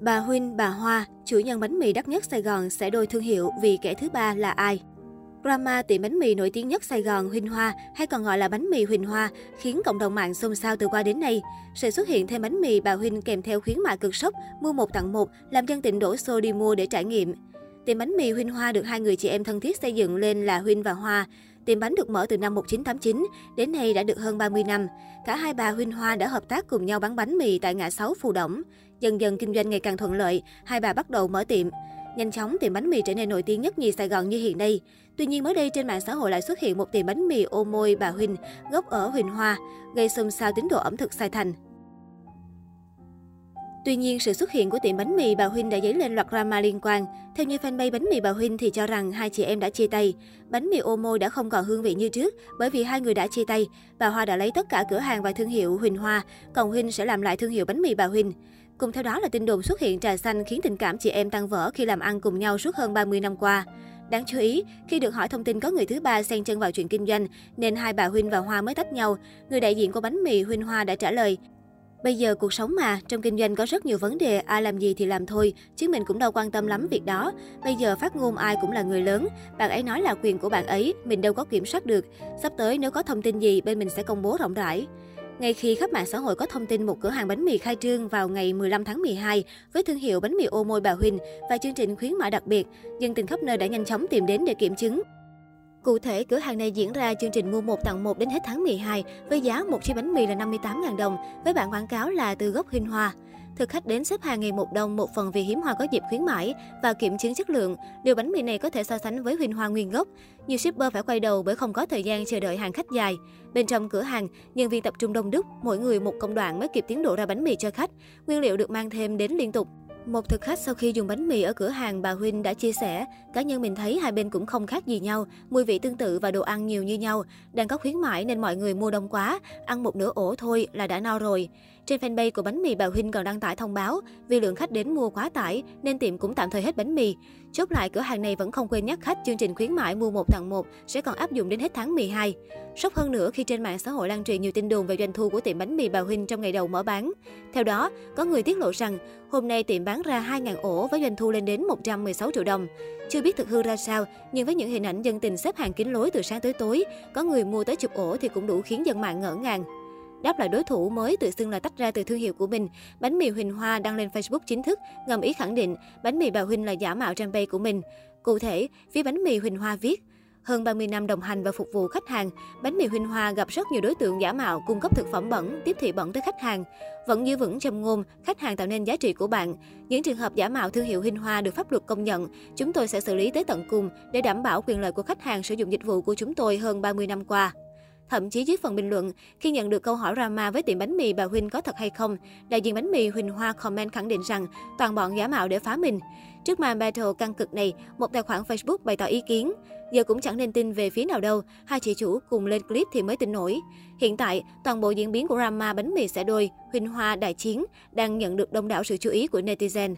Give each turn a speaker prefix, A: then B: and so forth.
A: Bà Huynh, bà Hoa, chủ nhân bánh mì đắt nhất Sài Gòn sẽ đôi thương hiệu vì kẻ thứ ba là ai? Drama tiệm bánh mì nổi tiếng nhất Sài Gòn Huỳnh Hoa hay còn gọi là bánh mì Huỳnh Hoa khiến cộng đồng mạng xôn xao từ qua đến nay. Sự xuất hiện thêm bánh mì bà Huỳnh kèm theo khuyến mại cực sốc mua một tặng một làm dân tình đổ xô đi mua để trải nghiệm. Tiệm bánh mì Huỳnh Hoa được hai người chị em thân thiết xây dựng lên là Huỳnh và Hoa. Tiệm bánh được mở từ năm 1989, đến nay đã được hơn 30 năm. Cả hai bà Huỳnh Hoa đã hợp tác cùng nhau bán bánh mì tại ngã 6 Phù Đổng. Dần dần kinh doanh ngày càng thuận lợi, hai bà bắt đầu mở tiệm. Nhanh chóng tiệm bánh mì trở nên nổi tiếng nhất nhì Sài Gòn như hiện nay. Tuy nhiên mới đây trên mạng xã hội lại xuất hiện một tiệm bánh mì ô môi bà Huỳnh, gốc ở Huỳnh Hoa, gây xôn xao tín đồ ẩm thực sai thành. Tuy nhiên, sự xuất hiện của tiệm bánh mì bà Huynh đã dấy lên loạt drama liên quan. Theo như fanpage bánh mì bà Huynh thì cho rằng hai chị em đã chia tay. Bánh mì ô môi đã không còn hương vị như trước bởi vì hai người đã chia tay. Bà Hoa đã lấy tất cả cửa hàng và thương hiệu Huỳnh Hoa, còn Huynh sẽ làm lại thương hiệu bánh mì bà Huynh. Cùng theo đó là tin đồn xuất hiện trà xanh khiến tình cảm chị em tăng vỡ khi làm ăn cùng nhau suốt hơn 30 năm qua. Đáng chú ý, khi được hỏi thông tin có người thứ ba xen chân vào chuyện kinh doanh, nên hai bà Huynh và Hoa mới tách nhau, người đại diện của bánh mì Huynh Hoa đã trả lời, Bây giờ cuộc sống mà, trong kinh doanh có rất nhiều vấn đề, ai làm gì thì làm thôi, chứ mình cũng đâu quan tâm lắm việc đó. Bây giờ phát ngôn ai cũng là người lớn, bạn ấy nói là quyền của bạn ấy, mình đâu có kiểm soát được. Sắp tới nếu có thông tin gì, bên mình sẽ công bố rộng rãi. Ngay khi khắp mạng xã hội có thông tin một cửa hàng bánh mì khai trương vào ngày 15 tháng 12 với thương hiệu bánh mì ô môi bà Huỳnh và chương trình khuyến mại đặc biệt, dân tình khắp nơi đã nhanh chóng tìm đến để kiểm chứng. Cụ thể, cửa hàng này diễn ra chương trình mua một tặng một đến hết tháng 12 với giá một chiếc bánh mì là 58.000 đồng, với bản quảng cáo là từ gốc Hinh Hoa. Thực khách đến xếp hàng ngày một đồng một phần vì hiếm hoa có dịp khuyến mãi và kiểm chứng chất lượng. Điều bánh mì này có thể so sánh với Huỳnh Hoa nguyên gốc. Nhiều shipper phải quay đầu bởi không có thời gian chờ đợi hàng khách dài. Bên trong cửa hàng, nhân viên tập trung đông đúc, mỗi người một công đoạn mới kịp tiến độ ra bánh mì cho khách. Nguyên liệu được mang thêm đến liên tục. Một thực khách sau khi dùng bánh mì ở cửa hàng bà Huynh đã chia sẻ, cá nhân mình thấy hai bên cũng không khác gì nhau, mùi vị tương tự và đồ ăn nhiều như nhau. Đang có khuyến mãi nên mọi người mua đông quá, ăn một nửa ổ thôi là đã no rồi. Trên fanpage của bánh mì Bảo Huynh còn đăng tải thông báo, vì lượng khách đến mua quá tải nên tiệm cũng tạm thời hết bánh mì. Chốt lại, cửa hàng này vẫn không quên nhắc khách chương trình khuyến mại mua một tặng một sẽ còn áp dụng đến hết tháng 12. Sốc hơn nữa khi trên mạng xã hội lan truyền nhiều tin đồn về doanh thu của tiệm bánh mì Bảo Huynh trong ngày đầu mở bán. Theo đó, có người tiết lộ rằng hôm nay tiệm bán ra 2.000 ổ với doanh thu lên đến 116 triệu đồng. Chưa biết thực hư ra sao, nhưng với những hình ảnh dân tình xếp hàng kín lối từ sáng tới tối, có người mua tới chục ổ thì cũng đủ khiến dân mạng ngỡ ngàng. Đáp lại đối thủ mới tự xưng là tách ra từ thương hiệu của mình, bánh mì Huỳnh Hoa đăng lên Facebook chính thức, ngầm ý khẳng định bánh mì bà Huỳnh là giả mạo trang bay của mình. Cụ thể, phía bánh mì Huỳnh Hoa viết, hơn 30 năm đồng hành và phục vụ khách hàng, bánh mì Huỳnh Hoa gặp rất nhiều đối tượng giả mạo cung cấp thực phẩm bẩn, tiếp thị bẩn tới khách hàng. Vẫn giữ vững châm ngôn, khách hàng tạo nên giá trị của bạn. Những trường hợp giả mạo thương hiệu Huỳnh Hoa được pháp luật công nhận, chúng tôi sẽ xử lý tới tận cùng để đảm bảo quyền lợi của khách hàng sử dụng dịch vụ của chúng tôi hơn 30 năm qua. Thậm chí dưới phần bình luận, khi nhận được câu hỏi drama với tiệm bánh mì bà Huynh có thật hay không, đại diện bánh mì Huỳnh Hoa comment khẳng định rằng toàn bọn giả mạo để phá mình. Trước màn battle căng cực này, một tài khoản Facebook bày tỏ ý kiến. Giờ cũng chẳng nên tin về phía nào đâu, hai chị chủ cùng lên clip thì mới tin nổi. Hiện tại, toàn bộ diễn biến của drama bánh mì sẽ đôi, Huỳnh Hoa đại chiến đang nhận được đông đảo sự chú ý của netizen.